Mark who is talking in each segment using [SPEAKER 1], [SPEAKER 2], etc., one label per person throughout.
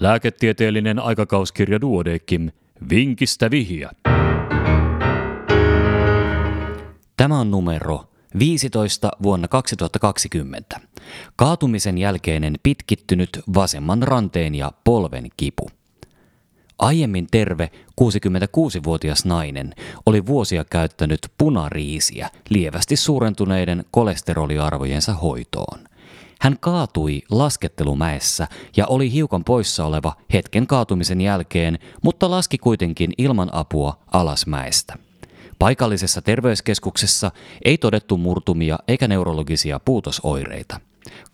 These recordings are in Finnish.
[SPEAKER 1] Lääketieteellinen aikakauskirja Duodekim. Vinkistä vihiä.
[SPEAKER 2] Tämä on numero 15 vuonna 2020. Kaatumisen jälkeinen pitkittynyt vasemman ranteen ja polven kipu. Aiemmin terve 66-vuotias nainen oli vuosia käyttänyt punariisiä lievästi suurentuneiden kolesteroliarvojensa hoitoon. Hän kaatui laskettelumäessä ja oli hiukan poissa oleva hetken kaatumisen jälkeen, mutta laski kuitenkin ilman apua alasmäestä. Paikallisessa terveyskeskuksessa ei todettu murtumia eikä neurologisia puutosoireita.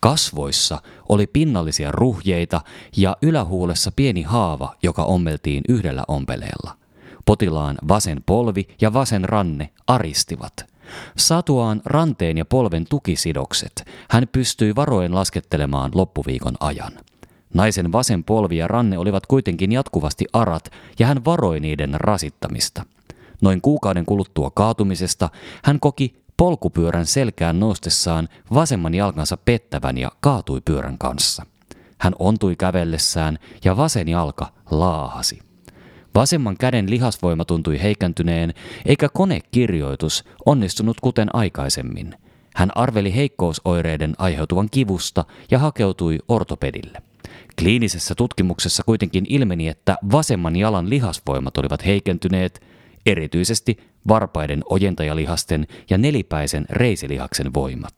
[SPEAKER 2] Kasvoissa oli pinnallisia ruhjeita ja ylähuulessa pieni haava, joka ommeltiin yhdellä ompeleella. Potilaan vasen polvi ja vasen ranne aristivat. Satuaan ranteen ja polven tukisidokset, hän pystyi varoen laskettelemaan loppuviikon ajan. Naisen vasen polvi ja ranne olivat kuitenkin jatkuvasti arat ja hän varoi niiden rasittamista. Noin kuukauden kuluttua kaatumisesta hän koki polkupyörän selkään noustessaan vasemman jalkansa pettävän ja kaatui pyörän kanssa. Hän ontui kävellessään ja vasen jalka laahasi. Vasemman käden lihasvoima tuntui heikentyneen, eikä konekirjoitus onnistunut kuten aikaisemmin. Hän arveli heikkousoireiden aiheutuvan kivusta ja hakeutui ortopedille. Kliinisessä tutkimuksessa kuitenkin ilmeni, että vasemman jalan lihasvoimat olivat heikentyneet, erityisesti varpaiden ojentajalihasten ja nelipäisen reisilihaksen voimat.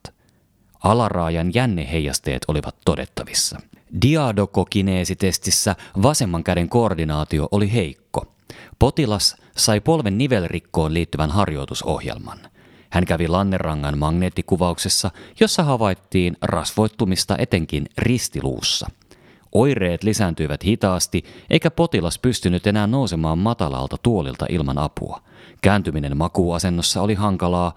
[SPEAKER 2] Alaraajan jänneheijasteet olivat todettavissa. Diadokokineesitestissä vasemman käden koordinaatio oli heikko. Potilas sai polven nivelrikkoon liittyvän harjoitusohjelman. Hän kävi Lannerangan magneettikuvauksessa, jossa havaittiin rasvoittumista etenkin ristiluussa. Oireet lisääntyivät hitaasti, eikä potilas pystynyt enää nousemaan matalalta tuolilta ilman apua. Kääntyminen makuuasennossa oli hankalaa.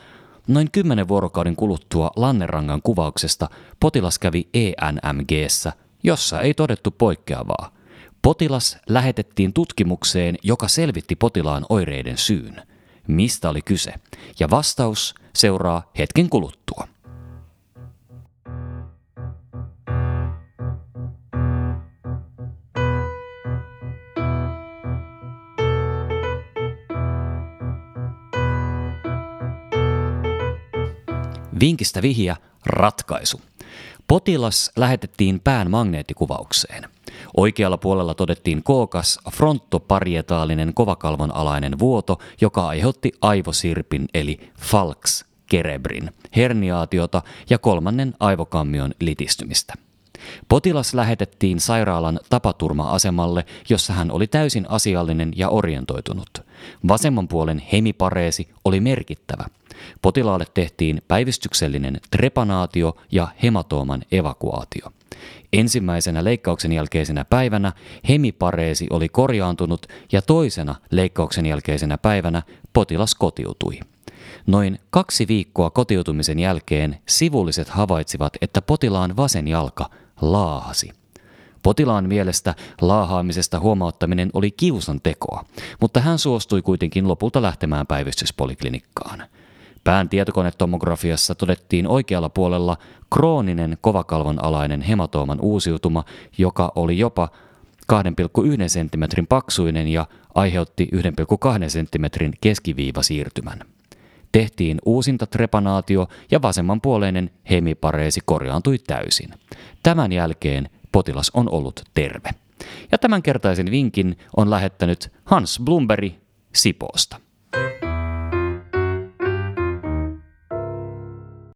[SPEAKER 2] Noin kymmenen vuorokauden kuluttua Lannerangan kuvauksesta potilas kävi ENMGssä, jossa ei todettu poikkeavaa. Potilas lähetettiin tutkimukseen, joka selvitti potilaan oireiden syyn. Mistä oli kyse? Ja vastaus seuraa hetken kuluttua. Vinkistä vihiä ratkaisu. Potilas lähetettiin pään magneettikuvaukseen. Oikealla puolella todettiin kookas frontoparietaalinen kovakalvon alainen vuoto, joka aiheutti aivosirpin eli falx kerebrin, herniaatiota ja kolmannen aivokammion litistymistä. Potilas lähetettiin sairaalan tapaturma-asemalle, jossa hän oli täysin asiallinen ja orientoitunut. Vasemman puolen hemipareesi oli merkittävä. Potilaalle tehtiin päivystyksellinen trepanaatio ja hematooman evakuaatio. Ensimmäisenä leikkauksen jälkeisenä päivänä hemipareesi oli korjaantunut ja toisena leikkauksen jälkeisenä päivänä potilas kotiutui. Noin kaksi viikkoa kotiutumisen jälkeen sivulliset havaitsivat, että potilaan vasen jalka laahasi. Potilaan mielestä laahaamisesta huomauttaminen oli kiusan tekoa, mutta hän suostui kuitenkin lopulta lähtemään päivystyspoliklinikkaan. Pään tietokonetomografiassa todettiin oikealla puolella krooninen kovakalvon alainen hematooman uusiutuma, joka oli jopa 2,1 cm paksuinen ja aiheutti 1,2 cm keskiviivasiirtymän. Tehtiin uusinta trepanaatio ja vasemmanpuoleinen hemipareesi korjaantui täysin. Tämän jälkeen potilas on ollut terve. Ja tämänkertaisen vinkin on lähettänyt Hans Blumberg Sipoosta.